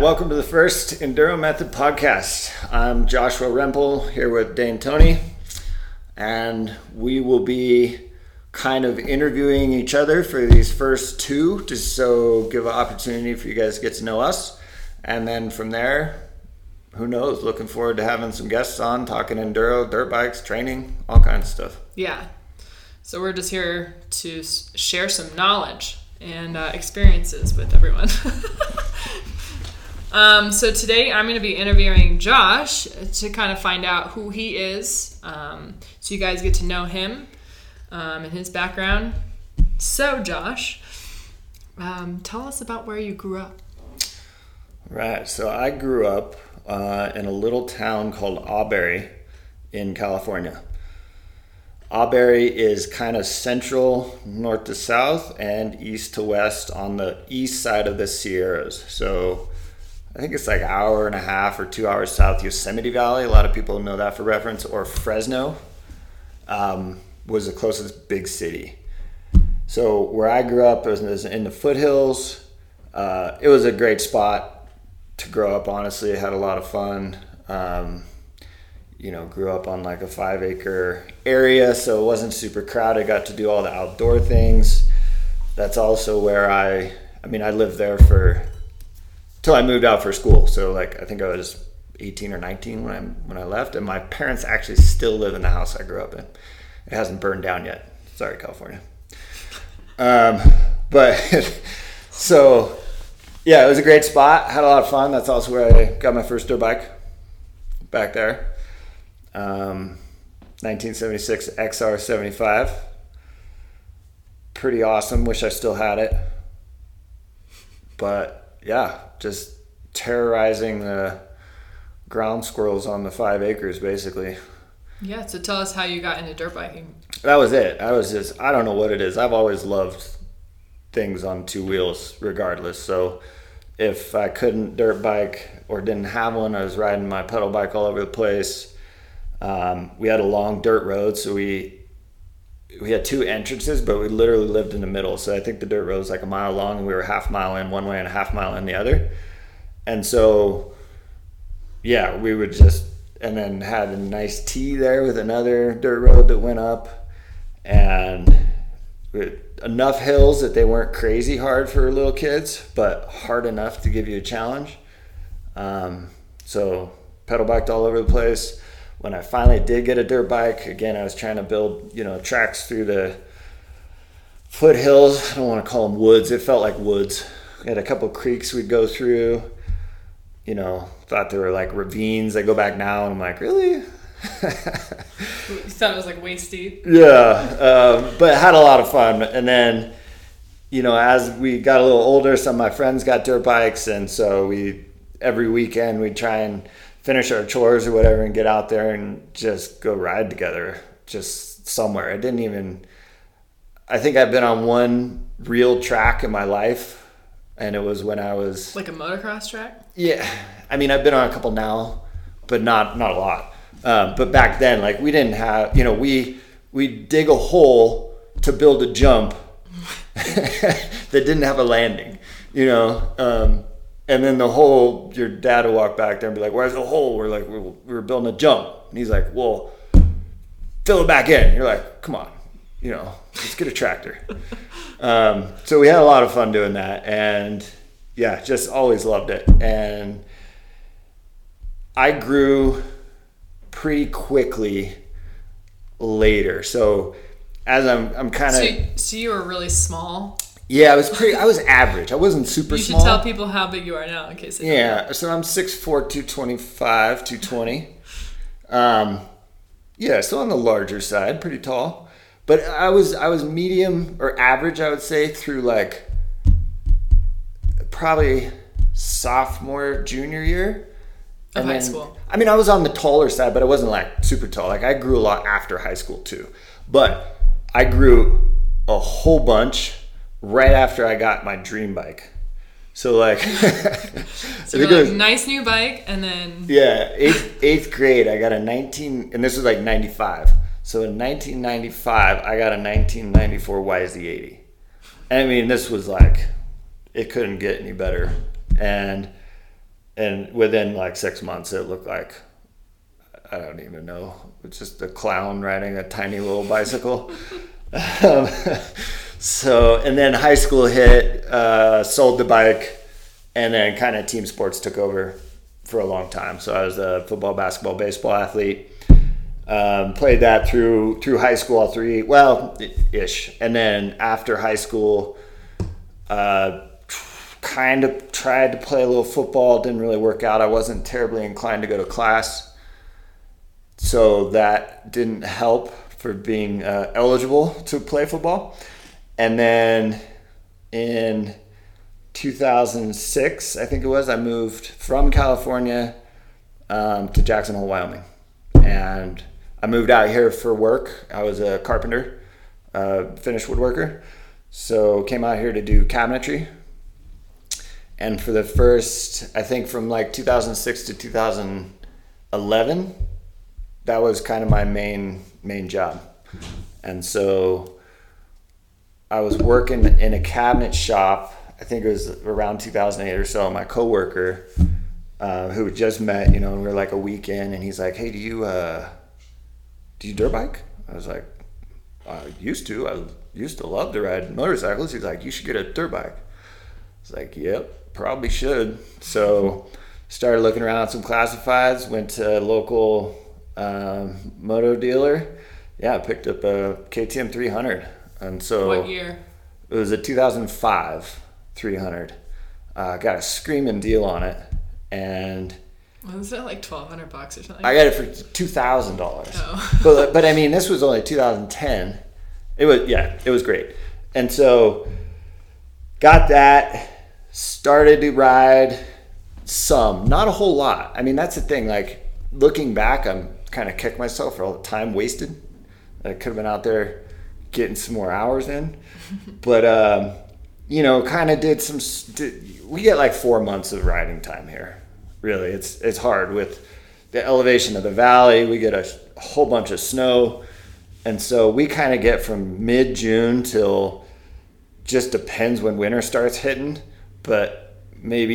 Welcome to the first Enduro Method podcast. I'm Joshua Rempel here with Dana Tony, and we will be kind of interviewing each other for these first two, just so give an opportunity for you guys to get to know us, and then from there, who knows? Looking forward to having some guests on, talking enduro, dirt bikes, training, all kinds of stuff. Yeah. So we're just here to share some knowledge and uh, experiences with everyone. um, so today I'm going to be interviewing Josh to kind of find out who he is, um, so you guys get to know him um, and his background. So Josh, um, tell us about where you grew up. Right. So I grew up uh, in a little town called Auberry in California. Auberry is kind of central north to south and east to west on the east side of the Sierras. So I think it's like hour and a half or two hours south Yosemite Valley. A lot of people know that for reference. Or Fresno um, was the closest big city. So where I grew up was in the foothills. Uh, it was a great spot to grow up. Honestly, I had a lot of fun. Um, you know, grew up on like a five acre area, so it wasn't super crowded. Got to do all the outdoor things. That's also where I, I mean, I lived there for till I moved out for school. So like, I think I was 18 or 19 when I when I left, and my parents actually still live in the house I grew up in. It hasn't burned down yet. Sorry, California. Um, but so yeah, it was a great spot. Had a lot of fun. That's also where I got my first dirt bike back there. Um, 1976 XR75. Pretty awesome. Wish I still had it. But yeah, just terrorizing the ground squirrels on the five acres basically. Yeah. So tell us how you got into dirt biking. That was it. I was just, I don't know what it is. I've always loved things on two wheels regardless. So if I couldn't dirt bike or didn't have one, I was riding my pedal bike all over the place. Um, we had a long dirt road, so we we had two entrances, but we literally lived in the middle. So I think the dirt road was like a mile long, and we were half mile in one way and a half mile in the other. And so, yeah, we would just and then had a nice T there with another dirt road that went up, and enough hills that they weren't crazy hard for little kids, but hard enough to give you a challenge. Um, so pedal biked all over the place. When I finally did get a dirt bike, again, I was trying to build, you know, tracks through the foothills. I don't want to call them woods. It felt like woods. We had a couple creeks we'd go through. You know, thought they were like ravines. I go back now and I'm like, really? you thought it was like waist deep. Yeah, um, but had a lot of fun. And then, you know, as we got a little older, some of my friends got dirt bikes, and so we every weekend we'd try and finish our chores or whatever and get out there and just go ride together, just somewhere. I didn't even. I think I've been on one real track in my life, and it was when I was Like a motocross track. yeah. I mean, I've been on a couple now, but not not a lot. Um, but back then, like we didn't have, you know, we we dig a hole to build a jump that didn't have a landing, you know. Um, and then the hole, your dad would walk back there and be like, "Where's the hole?" We're like, "We we were building a jump," and he's like, "Well, fill it back in." You're like, "Come on, you know, let's get a tractor." um, so we had a lot of fun doing that, and yeah, just always loved it. And I grew pretty quickly later. So as I'm, I'm kind of you, so you were really small. Yeah, I was pretty. I was average. I wasn't super You should small. tell people how big you are now in case they don't know. Yeah, so I'm 6'4", 225, 220. Um, yeah, so on the larger side, pretty tall. But I was I was medium or average, I would say, through like probably sophomore, junior year. Of high school. I mean, I was on the taller side, but I wasn't like super tall. Like I grew a lot after high school too. But I grew a whole bunch right after I got my dream bike. So like, So like, was- nice new bike, and then yeah, eighth eighth grade, I got a 19, and this was like 95. So in 1995, I got a 1994 YZ80. I mean, this was like, it couldn't get any better. And and within like six months, it looked like I don't even know. It's just a clown riding a tiny little bicycle. um, so, and then high school hit, uh, sold the bike, and then kind of team sports took over for a long time. So I was a football, basketball, baseball athlete. Um, played that through through high school, all three, well, ish. And then after high school, uh, kind of tried to play a little football. Didn't really work out. I wasn't terribly inclined to go to class, so that didn't help for being uh, eligible to play football. And then in 2006, I think it was, I moved from California um, to Jackson Hole, Wyoming, and I moved out here for work. I was a carpenter, uh, finished woodworker. So came out here to do cabinetry. And for the first, I think from like 2006 to 2011, that was kind of my main main job. And so I was working in a cabinet shop. I think it was around 2008 or so. My coworker, uh, who just met, you know, and we were like a weekend, and he's like, "Hey, do you uh, do you dirt bike?" I was like, "I used to. I used to love to ride motorcycles." He's like, "You should get a dirt bike." I was like, "Yep, probably should." So started looking around some classifieds. Went to a local um, moto dealer. Yeah, picked up a KTM 300, and so What year? it was a 2005 300. Uh, got a screaming deal on it, and Was it like twelve hundred bucks or something? I got it for two thousand dollars. Oh. But but I mean, this was only 2010. It was yeah, it was great, and so got that. Started to ride some, not a whole lot. I mean, that's the thing. Like looking back, I'm kind of kick myself for all the time wasted. I could have been out there getting some more hours in, but um, you know, kind of did some. Did, we get like four months of riding time here. Really, it's it's hard with the elevation of the valley. We get a whole bunch of snow, and so we kind of get from mid June till just depends when winter starts hitting, but maybe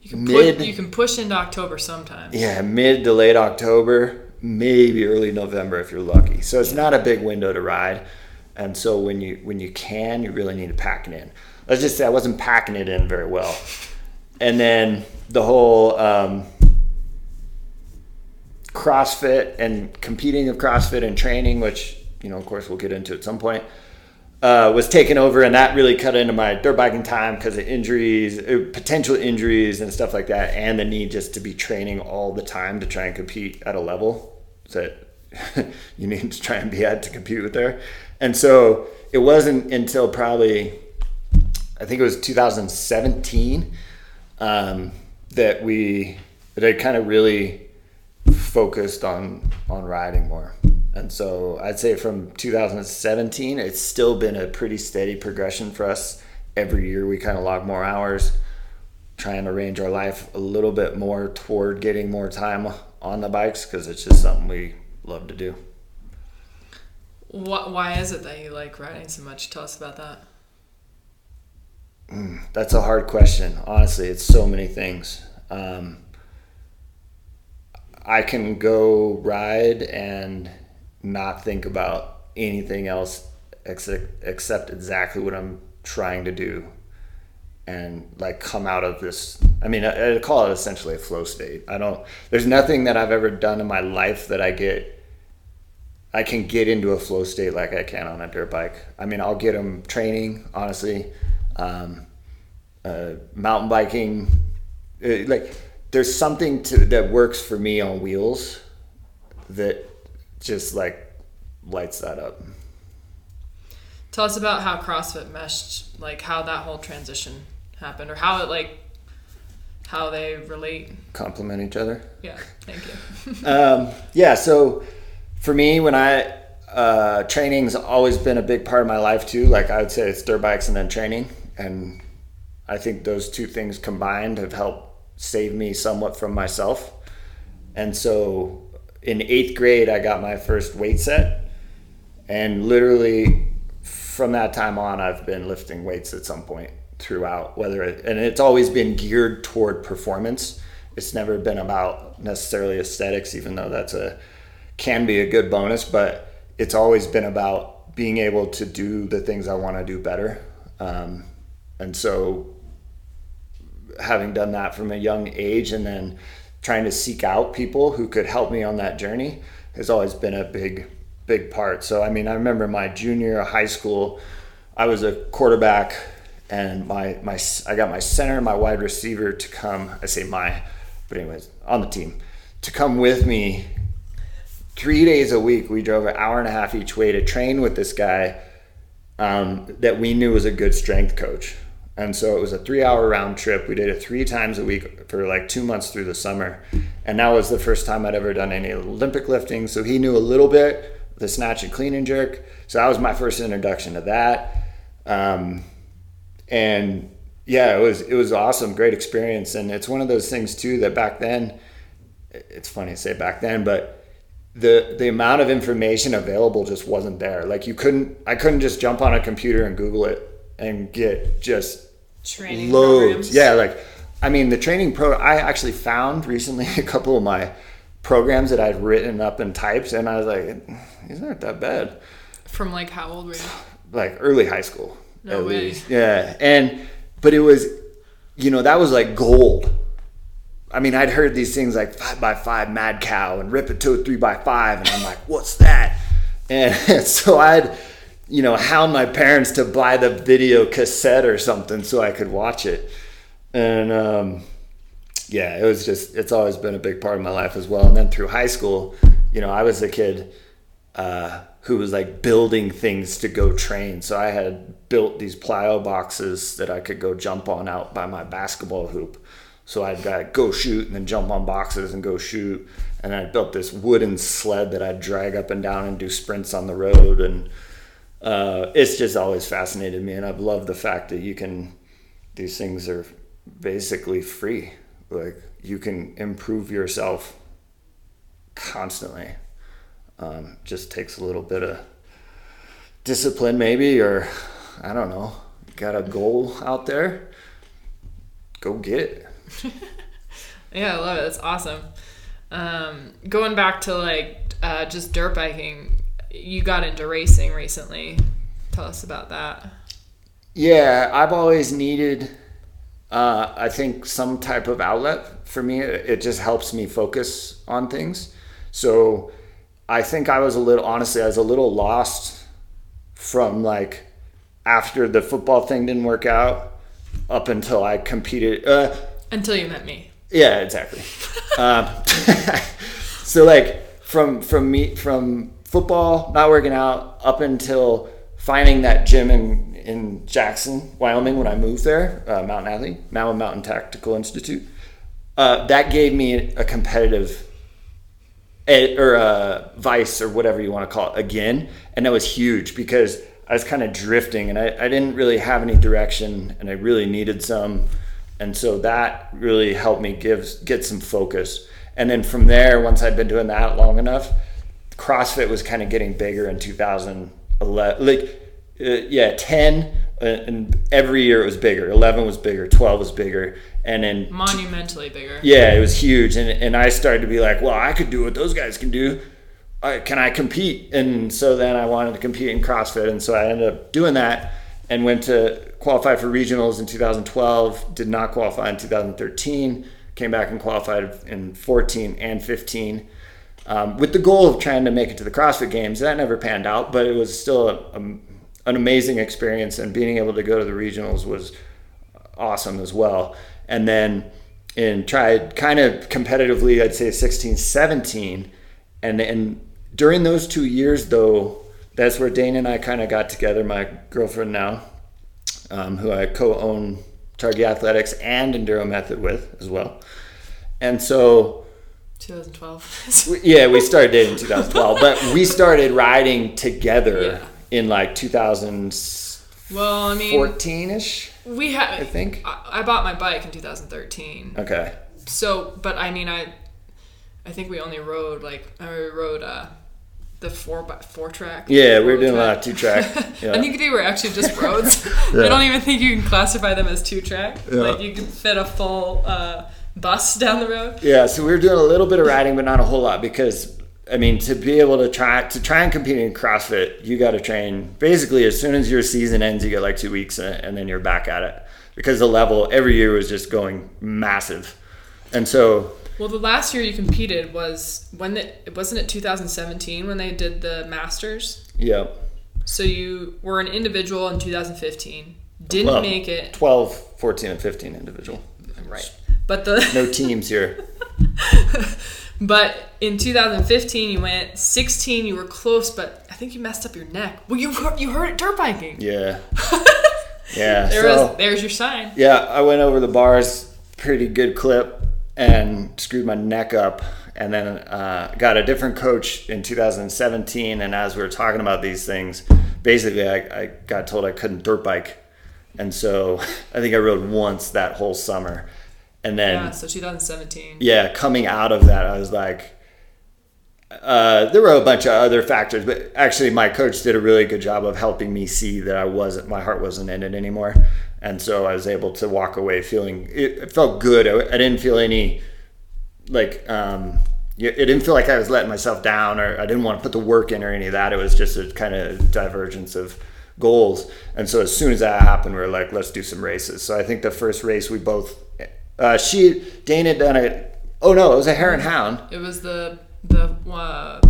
You can Mid- Push, you can push into October sometimes. yeah, mid to late October, maybe early November if you're lucky. So it's not a big window to ride. And so when you when you can, you really need to pack it in. Let's just say I wasn't packing it in very well. And then the whole um, CrossFit and competing of CrossFit and training, which you know, of course, we'll get into at some point, uh, was taken over, and that really cut into my dirt biking time because of injuries, uh, potential injuries, and stuff like that, and the need just to be training all the time to try and compete at a level that you need to try and be at to compete with there. And so it wasn't until probably, I think it was 2017, um, that we that I kind of really focused on on riding more. And so I'd say from 2017, it's still been a pretty steady progression for us. Every year we kind of log more hours, try and arrange our life a little bit more toward getting more time on the bikes because it's just something we love to do. What, why is it that you like riding so much? Tell us about that. That's a hard question. Honestly, it's so many things. Um, I can go ride and not think about anything else except, except exactly what I'm trying to do and like come out of this. I mean, I, I call it essentially a flow state. I don't, there's nothing that I've ever done in my life that I get, I can get into a flow state like I can on a dirt bike. I mean, I'll get them training, honestly. Um, uh, mountain biking, uh, like there's something to that works for me on wheels that just like lights that up. Tell us about how CrossFit meshed, like how that whole transition happened, or how it like how they relate. Complement each other. Yeah, thank you. um, yeah, so for me, when I uh, training's always been a big part of my life too. Like I would say, it's dirt bikes and then training, and I think those two things combined have helped save me somewhat from myself. And so, in eighth grade, I got my first weight set, and literally from that time on, I've been lifting weights at some point throughout. Whether it, and it's always been geared toward performance It's never been about necessarily aesthetics, even though that's a can be a good bonus, but it's always been about being able to do the things I want to do better. Um, and so having done that from a young age and then trying to seek out people who could help me on that journey has always been a big big part so i mean i remember my junior high school i was a quarterback and my my i got my center my wide receiver to come i say my but anyways on the team to come with me three days a week we drove an hour and a half each way to train with this guy um, that we knew was a good strength coach and so it was a three hour round trip. We did it three times a week for like two months through the summer. And that was the first time I'd ever done any Olympic lifting. So he knew a little bit the snatch and clean and jerk. So that was my first introduction to that. Um, and yeah, it was it was awesome, great experience. And it's one of those things too that back then, it's funny to say back then, but the the amount of information available just wasn't there. Like you couldn't I couldn't just jump on a computer and Google it and get just training loads. programs. Yeah, like I mean the training pro. I actually found recently a couple of my programs that I'd written up and typed, and I was like, these aren't that bad. From like how old were you? Like early high school, No at way. least. Yeah, and but it was, you know, that was like gold. I mean, I'd heard these things like five by five mad cow and rip it to a three by five, and I'm like, what's that? And so I'd, you know, hound my parents to buy the video cassette or something so I could watch it. And um, yeah, it was just, it's always been a big part of my life as well. And then through high school, you know, I was a kid uh, who was like building things to go train. So I had built these plyo boxes that I could go jump on out by my basketball hoop. So I'd go shoot and then jump on boxes and go shoot. And I built this wooden sled that I'd drag up and down and do sprints on the road. And uh, it's just always fascinated me. And I've loved the fact that you can, these things are basically free. Like you can improve yourself constantly. Um, just takes a little bit of discipline, maybe, or I don't know. Got a goal out there? Go get it. Yeah, I love it. That's awesome. Um, going back to like uh, just dirt biking, you got into racing recently. Tell us about that. Yeah, I've always needed, uh, I think, some type of outlet for me. It it just helps me focus on things. So I think I was a little, honestly, I was a little lost from like after the football thing didn't work out up until I competed. Uh, Until you met me. yeah, exactly. um, so like from from me from football not working out up until finding that gym in in Jackson, Wyoming when I moved there, uh, Mountain Athlete, Mountain Mountain Tactical Institute. Uh, that gave me a competitive or uh, vice or whatever you want to call it again, and that was huge because I was kind of drifting and I, I didn't really have any direction and I really needed some, and so that really helped me give get some focus. And then from there, once I'd been doing that long enough, CrossFit was kind of getting bigger in 2011. Like, uh, yeah, 10, uh, and every year it was bigger. 11 was bigger, 12 was bigger, and then Monumentally bigger. yeah, it was huge, and and I started to be like, well, I could do what those guys can do. I, can I compete? And so then I wanted to compete in CrossFit, and so I ended up doing that and went to qualify for regionals in 2012. Did not qualify in 2013. Came back and qualified in 14 and 15. Um, with the goal of trying to make it to the CrossFit Games. That never panned out, but it was still a, a, an amazing experience, and being able to go to the regionals was awesome as well. And then and tried kind of competitively, I'd say 16, 17. And and during those two years, though, that's where Dana and I kind of got together, my girlfriend now, um, who I co own Target Athletics and Enduro Method with as well. And so 2012. we- yeah, we started dating in 2012, but we started riding together Yeah. In like 2014 well, I mean, ish. we had. I think. I, I bought my bike in 2013. Okay. So, but I mean, I, I think we only rode like I rode uh, the four by four track. Yeah, we were doing a lot of two track. Yeah. I think they were actually just roads. Yeah. I don't even think you can classify them as two track. Yeah. Like you can fit a full uh, bus down the road. Yeah, so we were doing a little bit of riding, but not a whole lot because I mean, to be able to try to try and compete in CrossFit, you got to train basically as soon as your season ends. You get like two weeks, and, then you're back at it because the level every year was just going massive, and so Well, the last year you competed was when it wasn't it 2017 when they did the Masters. Yep. So you were an individual in 2015, didn't Well, make it 12, 14, and 15 individual. right, but the No teams here. but in 2015 you went 16. You were close, but I think you messed up your neck. Well, you hurt, you hurt it dirt biking. Yeah, yeah. There so, was there's your sign. Yeah, I went over the bars, pretty good clip, and screwed my neck up. And then uh, got a different coach in 2017. And as we were talking about these things, basically, I, I got told I couldn't dirt bike. And so I think I rode once that whole summer. And then, Yeah, so 2017. yeah, coming out of that, I was like, uh, there were a bunch of other factors, but actually, my coach did a really good job of helping me see that I wasn't, my heart wasn't in it anymore, and so I was able to walk away feeling it, it felt good. I, I didn't feel any like um, it it didn't feel like I was letting myself down, or I didn't want to put the work in, or any of that. It was just a kind of divergence of goals, and so as soon as that happened, we were like, let's do some races. So I think the first race we both, uh, she Dana done it. Oh no, it was a hare and hound. It was the the uh,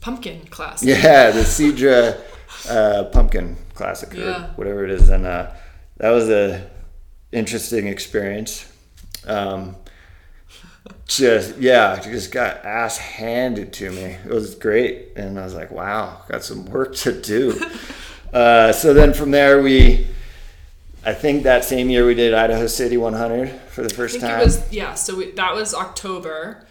pumpkin class. Yeah, the Cedra uh, Pumpkin Classic or Yeah. whatever it is, and uh, that was a interesting experience. Um, just yeah, just got ass handed to me. It was great, and I was like, wow, got some work to do. uh, so then from there we. I think that same year we did Idaho City 100 for the first time. was yeah. So we, that was October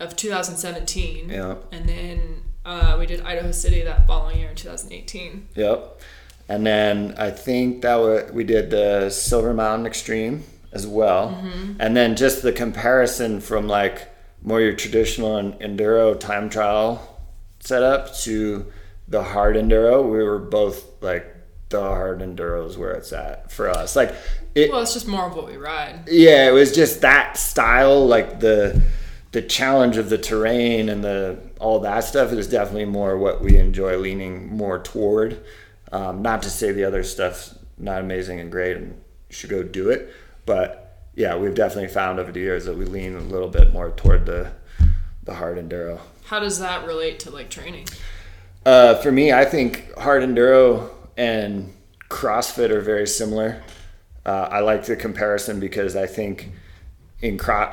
of 2017. Yeah. And then uh, we did Idaho City that following year in 2018. Yep. And then I think that wa- we did the Silver Mountain Extreme as well. Mm-hmm. And then just the comparison from like more your traditional en- enduro time trial setup to the hard enduro, we were both like the hard enduro is where it's at for us. Like it, Well, it's just more of what we ride. yeah, it was just that style, like the the challenge of the terrain and the all that stuff is definitely more what we enjoy leaning more toward. Um, not to say the other stuff's not amazing and great and should go do it, but yeah, we've definitely found over the years that we lean a little bit more toward the the hard enduro. How does that relate to like training? Uh, for me, I think hard enduro and CrossFit are very similar. Uh, I like the comparison because I think in cro-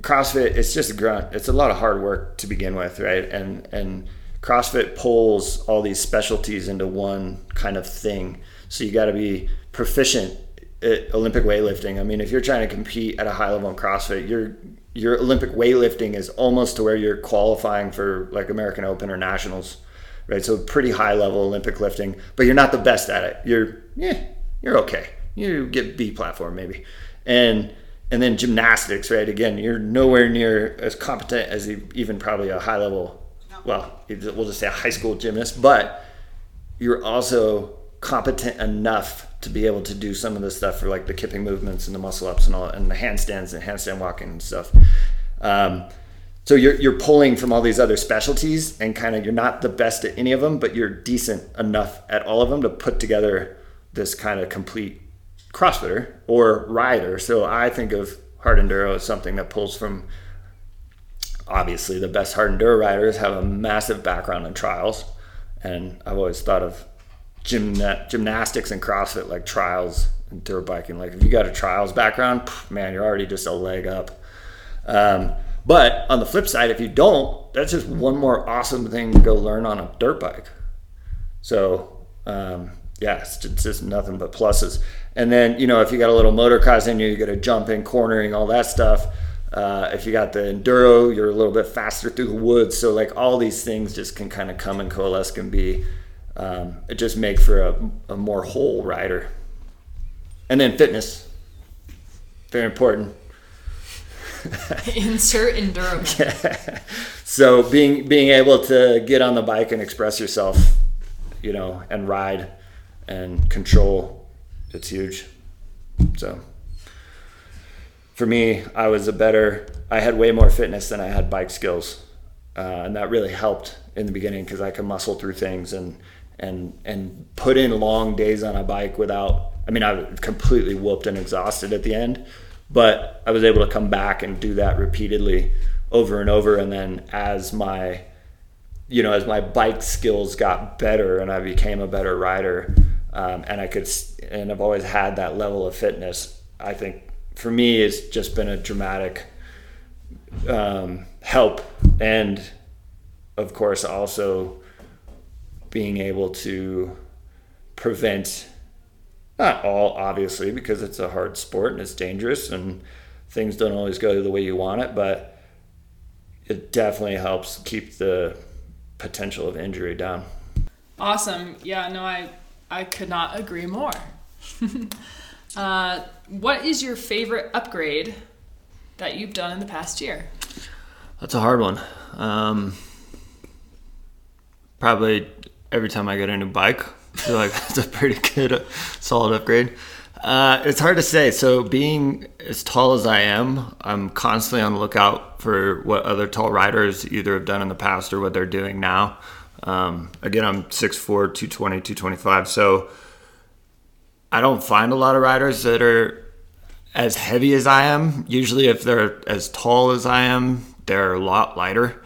CrossFit, it's just a grunt. It's a lot of hard work to begin with, right? And and CrossFit pulls all these specialties into one kind of thing. So you got to be proficient at Olympic weightlifting. I mean, if you're trying to compete at a high level in CrossFit, your your Olympic weightlifting is almost to where you're qualifying for like American Open or nationals, right? So pretty high level Olympic lifting, but you're not the best at it. You're yeah, you're okay. You get B platform maybe, and and then gymnastics, right? Again, you're nowhere near as competent as even probably a high level. Well, we'll just say a high school gymnast, but you're also competent enough to be able to do some of the stuff for like the kipping movements and the muscle ups and all and the handstands and handstand walking and stuff. Um, so you're you're pulling from all these other specialties and kind of you're not the best at any of them, but you're decent enough at all of them to put together this kind of complete CrossFitter or rider. So I think of hard enduro as something that pulls from obviously the best hard enduro riders have a massive background in trials. And i've always thought of gymna- gymnastics and crossfit like trials and dirt biking. Like if you got a trials background man you're already just a leg up. Um, but on the flip side if you don't that's just one more awesome thing to go learn on a dirt bike so um, yeah, it's just, it's just nothing but pluses. And then you know if you got a little motocross in you, you got a jumping, cornering, all that stuff. Uh, if you got the enduro, you're a little bit faster through the woods. So like all these things just can kind of come and coalesce, and be um, it just make for a, a more whole rider. And then fitness, very important. Insert enduro. so being being able to get on the bike and express yourself, you know, and ride and control, it's huge. So for me, I was a better I had way more fitness than I had bike skills, uh, and that really helped in the beginning because I could muscle through things and and and put in long days on a bike without. I mean, I was completely whooped and exhausted at the end, but I was able to come back and do that repeatedly over and over. And then as my you know, as my bike skills got better and I became a better rider, um, and I could, and I've always had that level of fitness. I think for me, it's just been a dramatic um, help, and of course, also being able to prevent not all obviously because it's a hard sport and it's dangerous and things don't always go the way you want it but it definitely helps keep the potential of injury down. Awesome. Yeah, no, I I could not agree more. uh, what is your favorite upgrade that you've done in the past year? That's a hard one. Um, probably every time I get a new bike, Feel like that's a pretty good, solid upgrade. Uh, it's hard to say. So, being as tall as I am, I'm constantly on the lookout for what other tall riders either have done in the past or what they're doing now. Um, again, I'm 6'4, 220, 225. So, I don't find a lot of riders that are as heavy as I am. Usually, if they're as tall as I am, they're a lot lighter.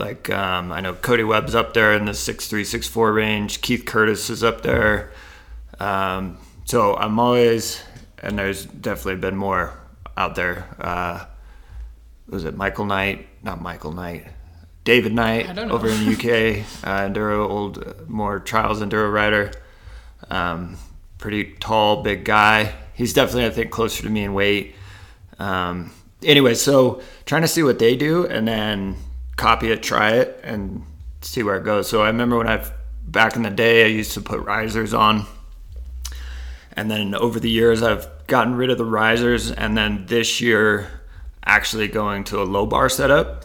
Like, um, I know Cody Webb's up there in the six three six four range, Keith Curtis is up there. Um, so I'm always, and there's definitely been more out there. Uh, was it Michael Knight? Not Michael Knight. David Knight over in the UK, uh, enduro, old, more trials enduro rider. Um, pretty tall, big guy. He's definitely, I think, closer to me in weight. Um, anyway, so trying to see what they do and then copy it, try it, and see where it goes. So I remember when I, back in the day, I used to put risers on and then over the years, I've gotten rid of the risers. And then this year, actually going to a low bar setup.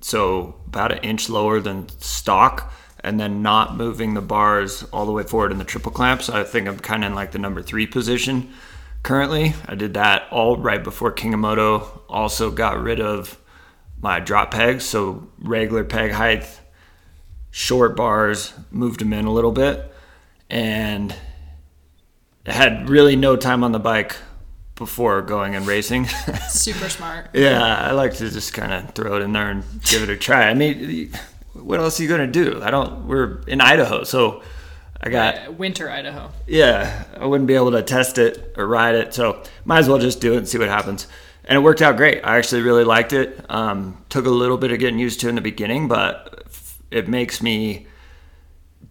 So about an inch lower than stock. And then not moving the bars all the way forward in the triple clamp. So I think I'm kind of in like the number three position currently. I did that all right before King of Moto. Also got rid of my drop pegs. So regular peg height, short bars, moved them in a little bit. And I had really no time on the bike before going and racing. Super smart. yeah, I like to just kind of throw it in there and give it a try. I mean, what else are you gonna do? I don't. We're in Idaho, so I got winter Idaho. Yeah, I wouldn't be able to test it or ride it, so might as well just do it and see what happens. And it worked out great. I actually really liked it. Um, took a little bit of getting used to in the beginning, but it makes me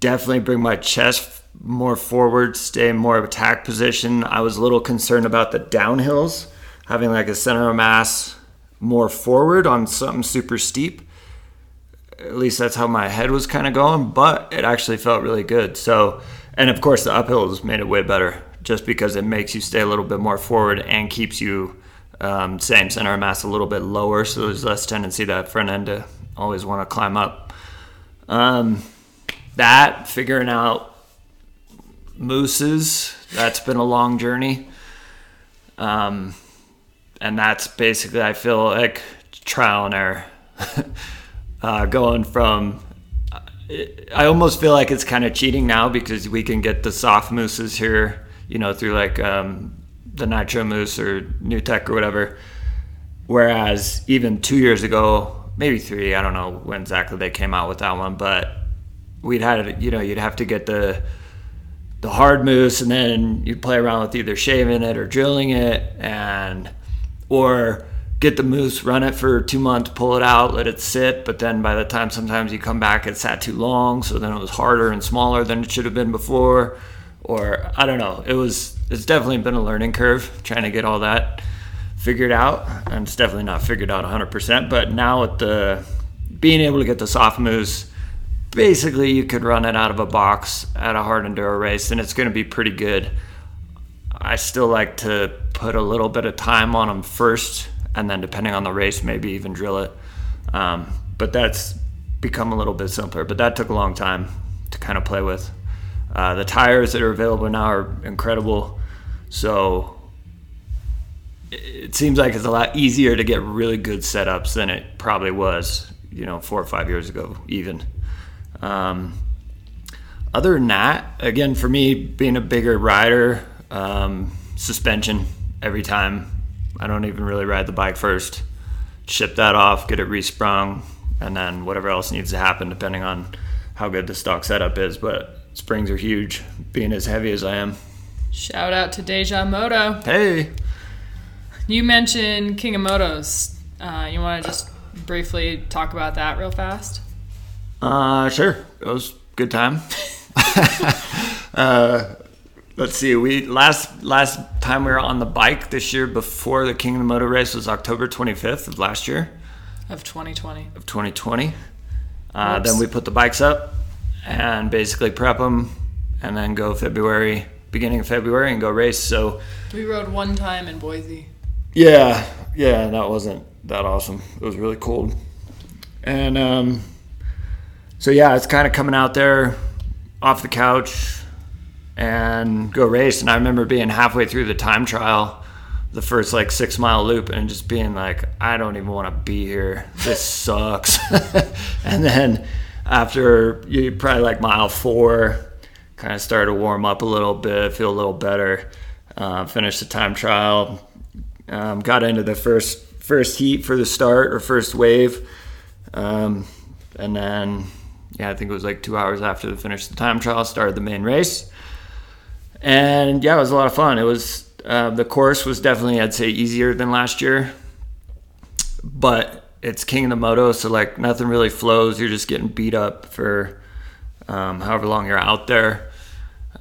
definitely bring my chest more forward, stay in more of attack position. I was a little concerned about the downhills, having like a center of mass more forward on something super steep. At least that's how my head was kind of going, but it actually felt really good. So, and of course, the uphills made it way better just because it makes you stay a little bit more forward and keeps you um, same center of mass a little bit lower. So there's less tendency that front end to always want to climb up. Um, that figuring out mousses that's been a long journey um, and that's basically i feel like trial and error uh, going from i almost feel like it's kind of cheating now because we can get the soft mousses here you know through like um, the nitro mousse or Nuetech or whatever. Whereas even two years ago maybe three i don't know when exactly they came out with that one but we'd had you know you'd have to get the the hard mousse and then you'd play around with either shaving it or drilling it and or get the mousse run it for two months pull it out let it sit but then by the time sometimes you come back it sat too long so then it was harder and smaller than it should have been before. Or i don't know it was it's definitely been a learning curve trying to get all that figured out. And it's definitely not figured out 100% but now with the being able to get the soft mousse basically you could run it out of a box at a hard enduro race and it's going to be pretty good. I still like to put a little bit of time on them first and then depending on the race maybe even drill it. Um, but that's become a little bit simpler but that took a long time to kind of play with. Uh, the tires that are available now are incredible so it seems like it's a lot easier to get really good setups than it probably was, you know, four or five years ago, even. Um, other than that, again, for me, being a bigger rider, um, suspension every time. I don't even really ride the bike first. Ship that off, get it resprung, and then whatever else needs to happen depending on how good the stock setup is. But springs are huge, being as heavy as I am. Shout out to Deja Moto. Hey! You mentioned King of Motos. Uh, you want to just briefly talk about that real fast? Uh, sure. It was a good time. uh, let's see. We last last time we were on the bike this year before the King of the Moto race was October 25th of last year Of 2020. of 2020. Uh, then we put the bikes up and basically prep them, and then go February, beginning of February, and go race. So We rode one time in Boise. Yeah, yeah, that wasn't that awesome. It was really cold. And um, so, yeah, it's kind of coming out there off the couch and go race. And I remember being halfway through the time trial, the first like six mile loop, and just being like, I don't even want to be here. This sucks. and then after you probably like mile four, kind of started to warm up a little bit, feel a little better. Uh, finished the time trial, um, got into the first first heat for the start or first wave, um, and then yeah, I think it was like two hours after the finish the time trial, started the main race, and yeah, it was a lot of fun. It was uh, the course was definitely I'd say easier than last year, but it's King of the Moto, so like nothing really flows. You're just getting beat up for um, however long you're out there.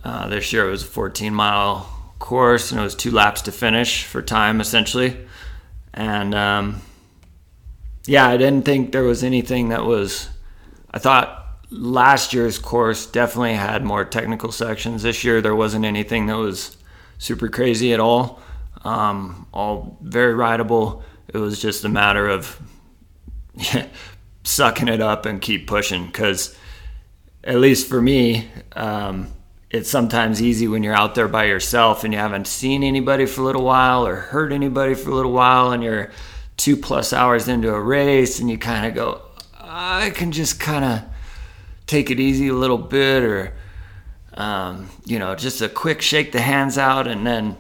Uh, this year it was a 14 mile course and it was two laps to finish for time essentially. And um, yeah, I didn't think there was anything that was. I thought last year's course definitely had more technical sections. This year there wasn't anything that was super crazy at all. Um, all very rideable. It was just a matter of sucking it up and keep pushing because at least for me, um, it's sometimes easy when you're out there by yourself and you haven't seen anybody for a little while or heard anybody for a little while and you're two plus hours into a race and you kind of go, I can just kind of take it easy a little bit or, um, you know, just a quick shake the hands out and then.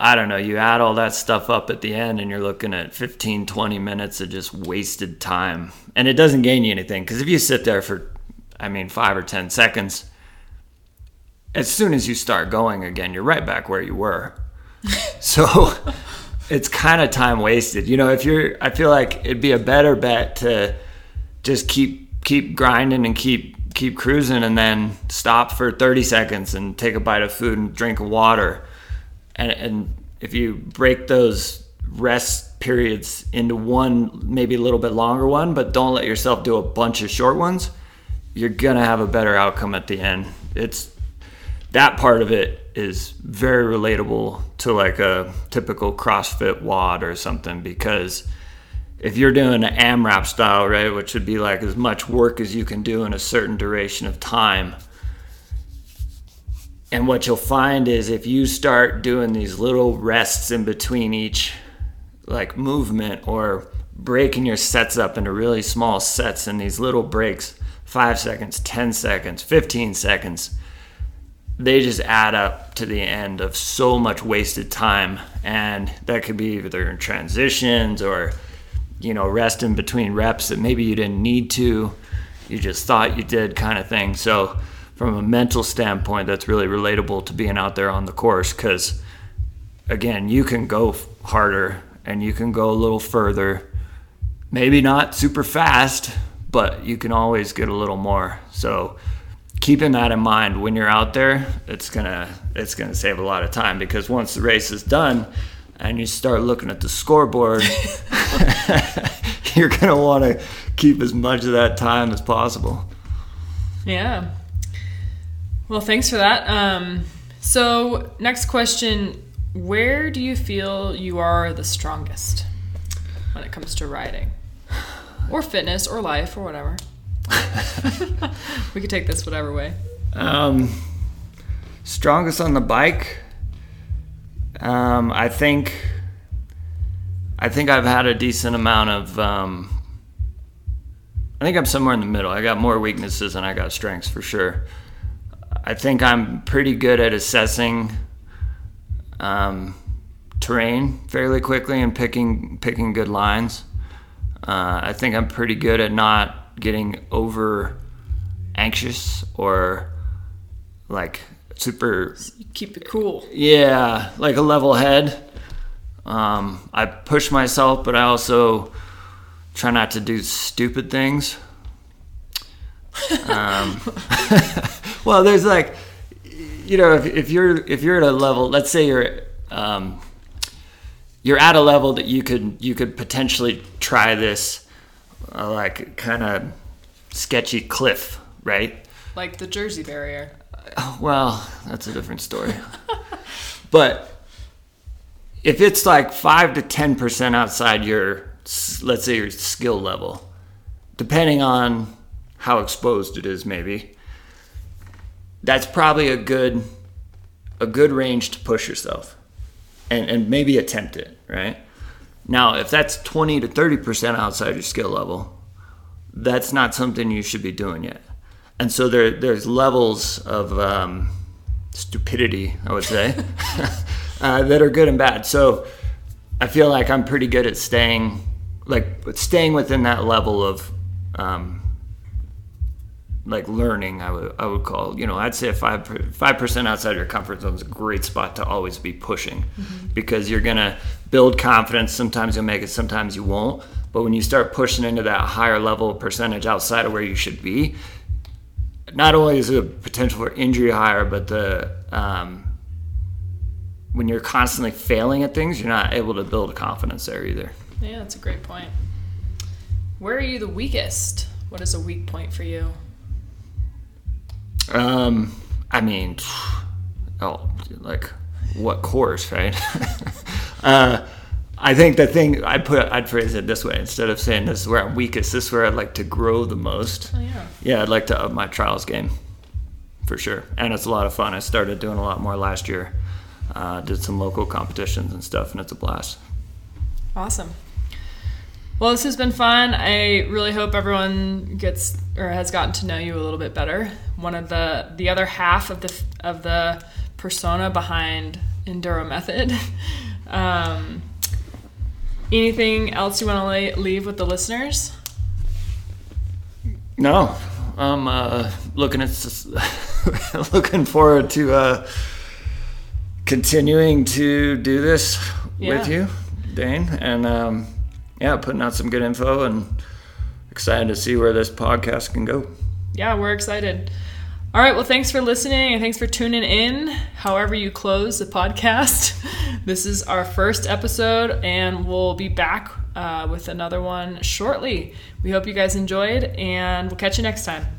I don't know, you add all that stuff up at the end and you're looking at 15, 20 minutes of just wasted time. And it doesn't gain you anything because if you sit there for, I mean, five or 10 seconds, as soon as you start going again, you're right back where you were. so it's kind of time wasted. You know, if you're, I feel like it'd be a better bet to just keep, keep grinding and keep, keep cruising and then stop for 30 seconds and take a bite of food and drink water and, and if you break those rest periods into one maybe a little bit longer one but don't let yourself do a bunch of short ones you're gonna have a better outcome at the end it's that part of it is very relatable to like a typical crossfit WOD or something because if you're doing an AMRAP style, right, which would be like as much work as you can do in a certain duration of time, and what you'll find is if you start doing these little rests in between each like movement or breaking your sets up into really small sets and these little breaks, five seconds, 10 seconds, 15 seconds, they just add up to the end of so much wasted time. And that could be either in transitions or, you know, rest in between reps that maybe you didn't need to, you just thought you did kind of thing. So, from a mental standpoint, that's really relatable to being out there on the course because, again, you can go harder and you can go a little further. Maybe not super fast, but you can always get a little more. So, keeping that in mind when you're out there, it's gonna it's gonna save a lot of time because once the race is done and you start looking at the scoreboard, you're gonna want to keep as much of that time as possible. Yeah. Well, thanks for that. Um, so, next question Where do you feel you are the strongest when it comes to riding? Or fitness, or life, or whatever. we could take this whatever way. Um, strongest on the bike. Um, I think I think I've had a decent amount of. Um, I think I'm somewhere in the middle. I got more weaknesses than I got strengths for sure. I think I'm pretty good at assessing um, terrain fairly quickly and picking picking good lines. Uh, I think I'm pretty good at not getting over anxious or like super keep it cool. Yeah, like a level head. Um, I push myself, but I also try not to do stupid things. Um, well, there's like, you know, if, if you're if you're at a level, let's say you're um, you're at a level that you could you could potentially try this, uh, like kind of sketchy cliff, right? Like the Jersey barrier. Well, that's a different story. but if it's like five to ten percent outside your, let's say your skill level, depending on how exposed it is, maybe that's probably a good, a good range to push yourself, and and maybe attempt it. Right now, if that's twenty to thirty percent outside your skill level, that's not something you should be doing yet and so there there's levels of um, stupidity, I would say, uh, that are good and bad. So I feel like I'm pretty good at staying like staying within that level of um, like learning. I would I would call you know I'd say five five percent outside your comfort zone is a great spot to always be pushing mm-hmm. because you're gonna build confidence. Sometimes you'll make it, sometimes you won't. But when you start pushing into that higher level percentage outside of where you should be, not only is the potential for injury higher, but the um, when you're constantly failing at things, you're not able to build confidence there either. Yeah, that's a great point. Where are you the weakest? What is a weak point for you? Um, I mean, oh, like what course, right? uh, I think the thing I'd put I'd phrase it this way instead of saying this is where I'm weakest, this is where I'd like to grow the most. Oh, yeah. Yeah, I'd like to up my trials game for sure, and it's a lot of fun. I started doing a lot more last year. Uh, did some local competitions and stuff, and it's a blast. Awesome. Well, this has been fun. I really hope everyone gets or has gotten to know you a little bit better. One of the the other half of the of the persona behind Enduro Method. um, Anything else you want to leave with the listeners? No, I'm uh, looking at looking forward to uh, continuing to do this yeah. with you, Dane, and um, yeah, putting out some good info and excited to see where this podcast can go. Yeah, we're excited. All right. Well, thanks for listening and thanks for tuning in. However, you close the podcast, this is our first episode, and we'll be back uh, with another one shortly. We hope you guys enjoyed, and we'll catch you next time.